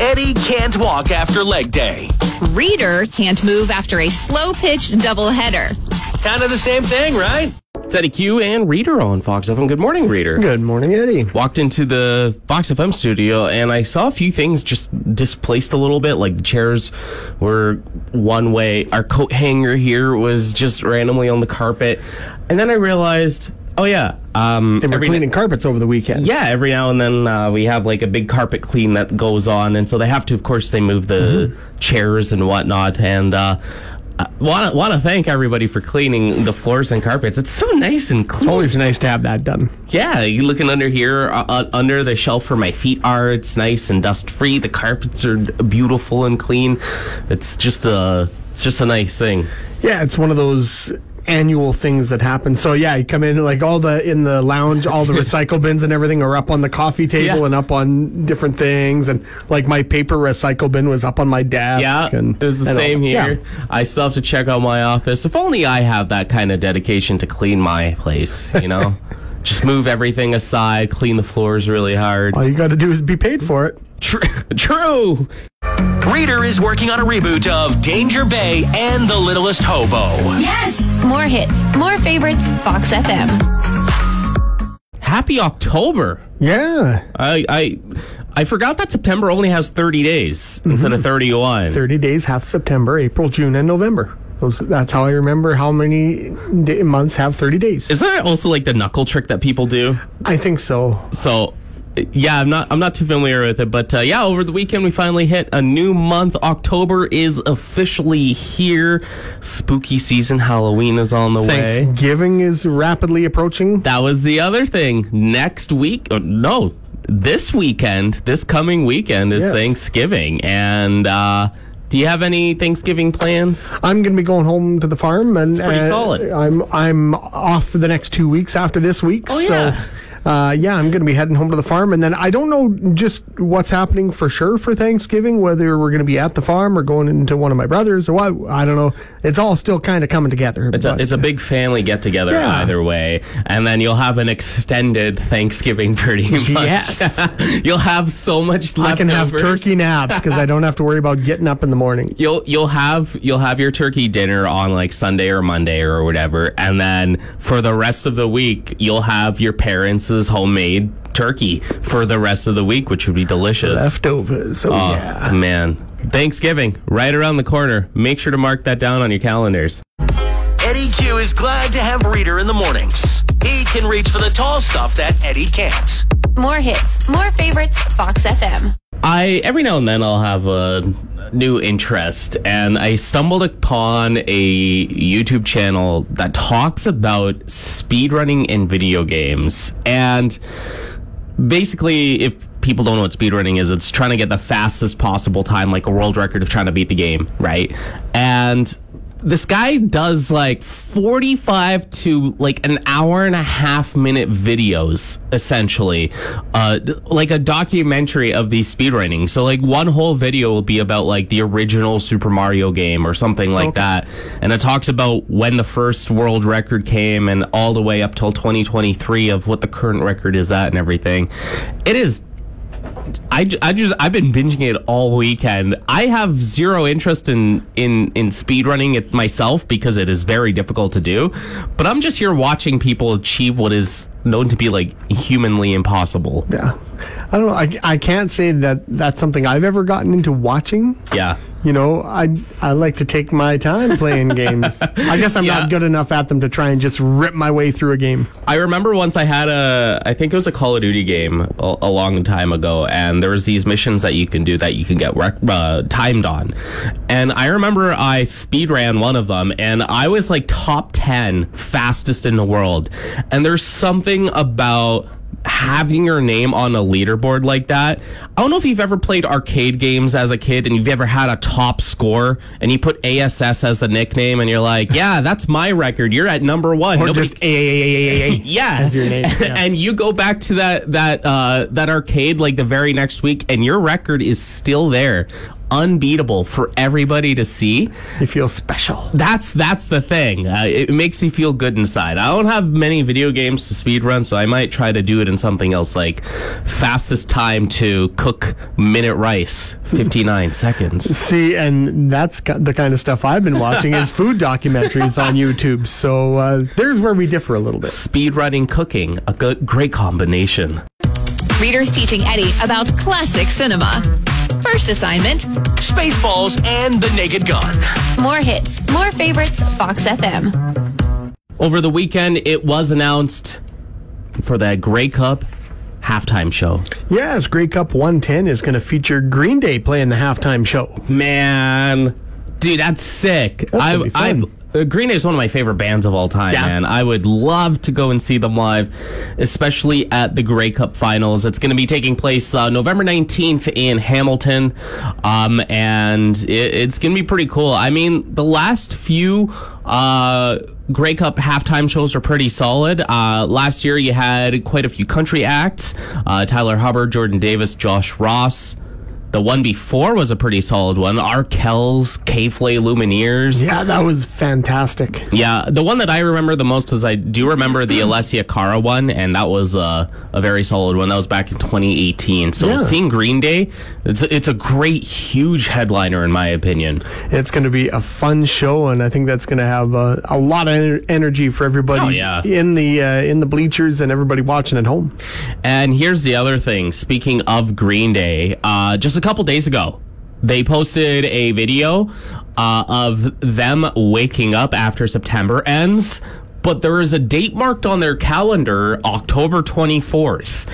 Eddie can't walk after leg day. Reader can't move after a slow pitch doubleheader. Kind of the same thing, right? It's Eddie Q and Reader on Fox FM. Good morning, Reader. Good morning, Eddie. Walked into the Fox FM studio and I saw a few things just displaced a little bit. Like the chairs were one way. Our coat hanger here was just randomly on the carpet. And then I realized, oh yeah, um, They were cleaning carpets over the weekend. yeah, every now and then uh, we have like a big carpet clean that goes on, and so they have to, of course, they move the chairs and whatnot. And uh, want to want to thank everybody for cleaning the floors and carpets. It's so nice and It's always nice to have that done. Yeah, you looking under here, uh, uh, under the shelf where my feet are. It's nice and dust free. The carpets are beautiful and clean. It's just a it's just a nice thing. Yeah, it's one of those annual things that happen. So yeah, you come in like all the in the lounge, all the recycle bins and everything are up on the coffee table Yeah. and up on different things, and like my paper recycle bin was up on my desk. Yeah, and, it was the and all- same yeah. here. I still have to check out my office. If only I have that kind of dedication to clean my place, you know? Just move everything aside, clean the floors really hard. All you got to do is be paid for it. Tr- true. Reader is working on a reboot of Danger Bay and The Littlest Hobo. Yes! More hits, more favorites, Fox FM. Happy October. Yeah, I I I forgot that September only has 30 days instead of mm-hmm. 31. thirty days, half September, April, June, and November. Those, that's how I remember how many day, months have thirty days. Isn't that also like the knuckle trick that people do? I think so. So, yeah, I'm not I'm not too familiar with it, but uh, yeah, over the weekend we finally hit a new month. October is officially here. Spooky season, Halloween is on the way. Thanksgiving is rapidly approaching. That was the other thing. Next week, or no, this weekend, this coming weekend is Yes. Thanksgiving, and. uh do you have any Thanksgiving plans? I'm going to be going home to the farm, and it's pretty uh, solid. I'm I'm off for the next two weeks after this week. Oh, so, yeah. Uh, yeah, I'm going to be heading home to the farm, and then I don't know just what's happening for sure for Thanksgiving. Whether we're going to be at the farm or going into one of my brothers or what, I don't know. It's all still kind of coming together. It's a, but- it's a big family get together Yeah. either way, and then you'll have an extended Thanksgiving pretty much. Yes. you'll have so much I can have turkey naps because I don't have to worry about getting up in the morning. You'll you'll have you'll have your turkey dinner on like Sunday or Monday or whatever, and then for the rest of the week you'll have your parents' homemade turkey for the rest of the week, which would be delicious. Leftovers. Oh, Oh, yeah. man, Thanksgiving right around the corner. Make sure to mark that down on your calendars. Eddie Q is glad to have Reader in the mornings. He can reach for the tall stuff that Eddie can't. More hits, more favorites, Fox FM. I every now and then I'll have a new interest, and I stumbled upon a YouTube channel that talks about speedrunning in video games. And basically, if people don't know what speedrunning is, it's trying to get the fastest possible time, like a world record of trying to beat the game, right? And this guy does like 45 to like an hour and a half minute videos essentially uh like a documentary of these speedrunning so like one whole video will be about like the original super mario game or something like that. And it talks about when the first world record came and all the way up till 2023 of what the current record is at and everything. It is I, I just I've been binging it all weekend. I have zero interest in in in speedrunning it myself because it is very difficult to do. But I'm just here watching people achieve what is known to be like humanly impossible. Yeah. I don't know. I, I can't say that that's something I've ever gotten into watching. Yeah. You know, I I like to take my time playing games. I guess I'm Yeah. not good enough at them to try and just rip my way through a game. I remember once I had a, I think it was a Call of Duty game a, a long time ago, and there was these missions that you can do that you can get rec- uh, timed on, and I remember I speed ran one of them, and I was like top ten fastest in the world, and there's something about having your name on a leaderboard like that. I don't know if you've ever played arcade games as a kid and you've ever had a top score and you put ASS as the nickname and you're like, yeah, that's my record. You're at number one. Or Nobody- just AAAAA. yeah, as your name, yeah. and you go back to that that uh, that arcade like the very next week, and your record is still there. Unbeatable for everybody to see. You feel special. That's that's the thing. Uh, it makes you feel good inside. I don't have many video games to speed run, so I might try to do it in something else like fastest time to cook minute rice, 59 seconds. See, and that's the kind of stuff I've been watching is food documentaries on YouTube. So uh, there's where we differ a little bit. Speed running cooking, a good, great combination. Readers teaching Eddie about classic cinema. First assignment Spaceballs and the Naked Gun. More hits, more favorites, Fox FM. Over the weekend, it was announced for that Grey Cup halftime show. Yes, Grey Cup 110 is going to feature Green Day playing the halftime show. Man, dude, that's sick. gonna I, be I, fun. Green Day is one of my favorite bands of all time, Yeah. man. I would love to go and see them live, especially at the Grey Cup Finals. It's going to be taking place uh, November 19th in Hamilton, um, and it, it's going to be pretty cool. I mean, the last few uh, Grey Cup halftime shows are pretty solid. Uh, last year, you had quite a few country acts uh, Tyler Hubbard, Jordan Davis, Josh Ross. The one before was a pretty solid one. Arkells, K-Flay Lumineers. Yeah, that was fantastic. Yeah, the one that I remember the most is I do remember the Alessia Cara one, and that was uh, a very solid one. That was back in 2018. So Yeah. seeing Green Day, it's it's a great, huge headliner in my opinion. It's going to be a fun show, and I think that's going to have uh, a lot of ener- energy for everybody Oh, yeah. in the uh, in the bleachers and everybody watching at home. And here's the other thing. Speaking of Green Day, uh, just a couple days ago, they posted a video uh, of them waking up after September ends. But there is a date marked on their calendar, October 24th.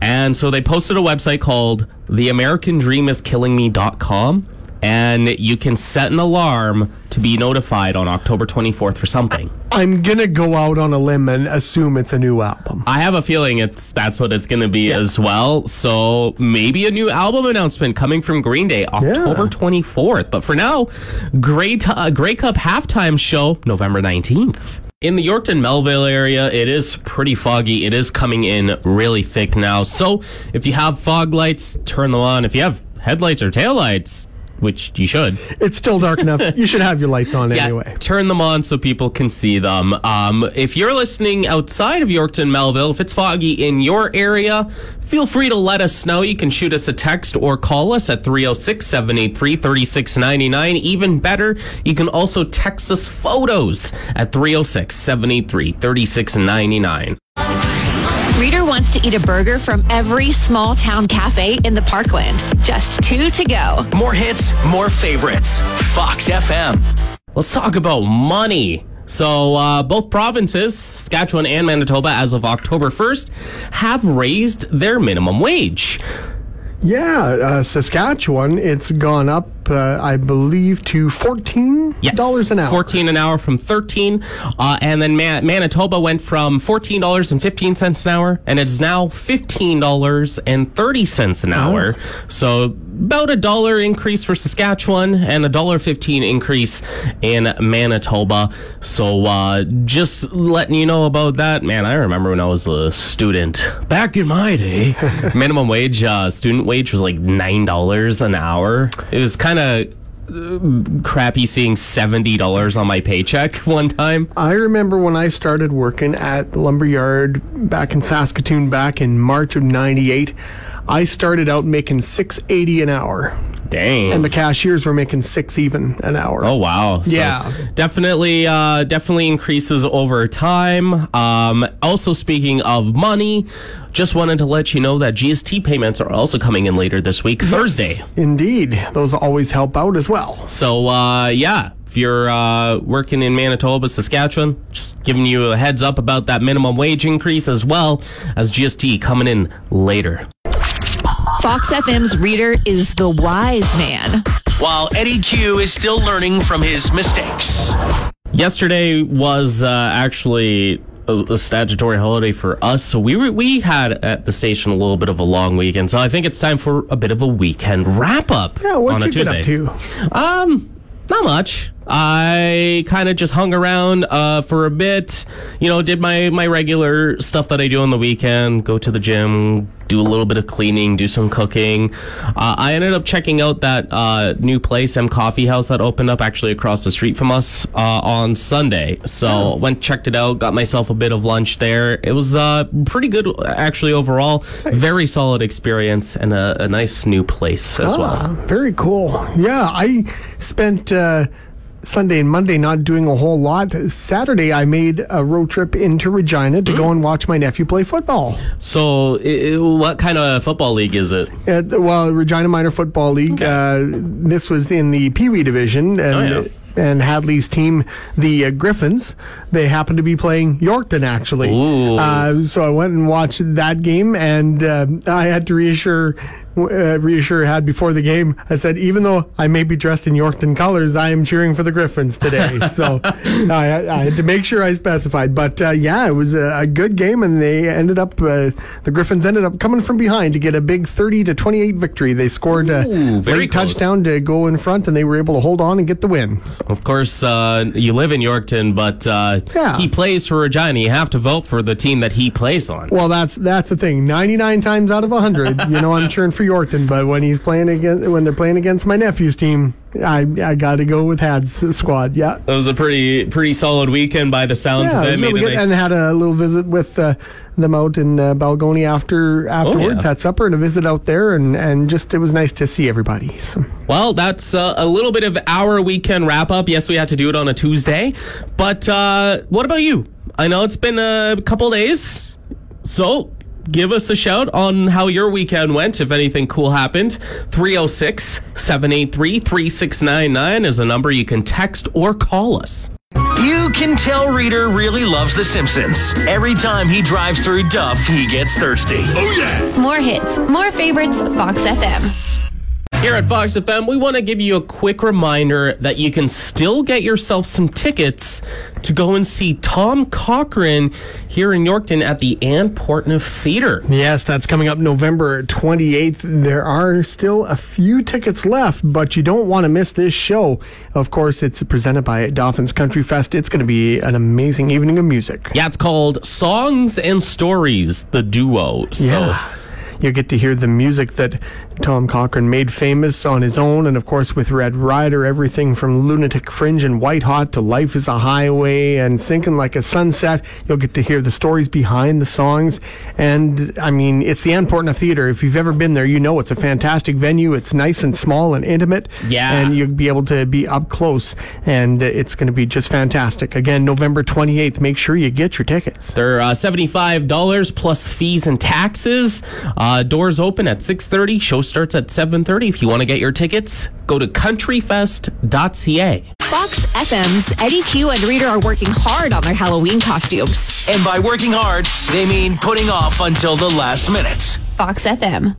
And so they posted a website called theamericandreamiskillingme.com. And you can set an alarm to be notified on October 24th for something. I'm to go out on a limb and assume it's a new album. I have a feeling it's that's what it's to be as well. So maybe a new album announcement coming from Green Day October 24th. But for now, Great uh, Grey Cup halftime show November 19th. In the Yorkton Melville area, it is pretty foggy. It is coming in really thick now. So if you have fog lights, turn them on. If you have headlights or taillights, which you should, It's still dark enough. You should have your lights on anyway. Turn them on so people can see them. Um, if you're listening outside of Yorkton, Melville, if it's foggy in your area, feel free to let us know. You can shoot us a text or call us at 306 783 3699. Even better, you can also text us photos at 306 783 3699. Reader wants to eat a burger from every small town cafe in the Parkland. Just two to go. More hits, more favorites. Fox FM. Let's talk about money. So, uh, both provinces, Saskatchewan and Manitoba, as of October 1st, have raised their minimum wage. Yeah, uh, Saskatchewan, it's gone up, uh, I believe, to $14 Yes. an hour. 14 an hour from 13. Uh, and then Man- Manitoba went from $14.15 an hour, and it's now $15.30 an hour. So about a dollar increase for Saskatchewan and a dollar 15 increase in Manitoba. So uh, just letting you know about that. Man, I remember when I was a student back in my day, minimum wage, uh, student wage was like $9 an hour. It was kind of crappy seeing seventy dollars on my paycheck one time. I remember when I started working at the lumberyard back in Saskatoon back in March of 98. I started out making 680 an hour Dang. and the cashiers were making 6 even an hour. Oh wow! So Yeah. definitely, uh, definitely increases over time. Um, also, speaking of money, just wanted to let you know that GST payments are also coming in later this week, Thursday. Indeed. Those always help out as well. So uh, yeah, if you're uh, working in Manitoba, Saskatchewan, just giving you a heads up about that minimum wage increase as well as GST coming in later. Fox FM's reader is the wise man. While Eddie Q is still learning from his mistakes. Yesterday was uh, actually a, a statutory holiday for us, so we were, we had at the station a little bit of a long weekend. So I think it's time for a bit of a weekend wrap up Yeah, on what a you get up to? Um, not much. I kind of just hung around uh, for a bit. You know, did my my regular stuff that I do on the weekend. Go to the gym, do a little bit of cleaning, do some cooking. Uh, I ended up checking out that uh, new place, M Coffee House, that opened up actually across the street from us uh, on Sunday. So went checked it out, got myself a bit of lunch there. It was uh, pretty good actually overall. Very solid experience and a, a nice new place as well. Ah, very cool. Yeah, I spent uh, Sunday and Monday not doing a whole lot. Saturday, I made a road trip into Regina to go and watch my nephew play football. So, i- i- what kind of football league is it? At, well, Regina Minor Football League. Uh, this was in the Pee Wee division, and Oh, yeah. and Hadley's team, the uh, Griffins, they happened to be playing Yorkton actually. Uh, so I went and watched that game, and uh, I had to reassure. Uh, reassure had before the game. I said, even though I may be dressed in Yorkton colors, I am cheering for the Griffins today. so I, I had to make sure I specified. But uh, yeah, it was a, a good game, and they ended up uh, the Griffins ended up coming from behind to get a big thirty to twenty eight victory. They scored a Ooh, late close. touchdown to go in front, and they were able to hold on and get the win. So, Of course, uh, you live in Yorkton, but uh, Yeah. he plays for Regina. You have to vote for the team that he plays on. well, that's that's the thing. Ninety nine times out of hundred, you know, I'm cheering for Yorkton. But when he's playing against when they're playing against my nephew's team, I I got to go with Had's squad. Yeah. It was a pretty pretty solid weekend by the sounds Yeah, of it really good, nice- and had a little visit with uh, them out in uh, Balgonie after afterwards. yeah. Had supper and a visit out there, and and just it was nice to see everybody. So Well, that's uh, a little bit of our weekend wrap up. Yes, we had to do it on a Tuesday, but uh, what about you? I know it's been a couple days, so give us a shout on how your weekend went. If anything cool happened, 306 783 3699 is a number you can text or call us. You can tell Reader really loves The Simpsons. Every time he drives through Duff, he gets thirsty. Oh, yeah. More hits, more favorites, Fox FM. Here at Fox FM, we want to give you a quick reminder that you can still get yourself some tickets to go and see Tom Cochrane here in Yorkton at the Anne Portnuff Theater. yes, that's coming up November 28th. There are still a few tickets left, but you don't want to miss this show. Of course, it's presented by Dauphin's Country Fest. It's going to be an amazing evening of music. Yeah, it's called Songs and Stories, the duo. So Yeah. You'll get to hear the music that Tom Cochrane made famous on his own, and of course with Red Rider, everything from Lunatic Fringe and White Hot to Life is a Highway and Sinking Like a Sunset. You'll get to hear the stories behind the songs. And I mean, it's the Anne Portnuff Theater. If you've ever been there, you know it's a fantastic venue. It's nice and small and intimate. Yeah. And you'll be able to be up close, and it's going to be just fantastic. Again, November 28th. Make sure you get your tickets. they're uh, $75 plus fees and taxes. Uh, doors open at 6.30. Show starts at 7.30. If you want to get your tickets, go to countryfest.ca. Fox FM's Eddie Q and Reader are working hard on their Halloween costumes. And by working hard, they mean putting off until the last minute. Fox FM.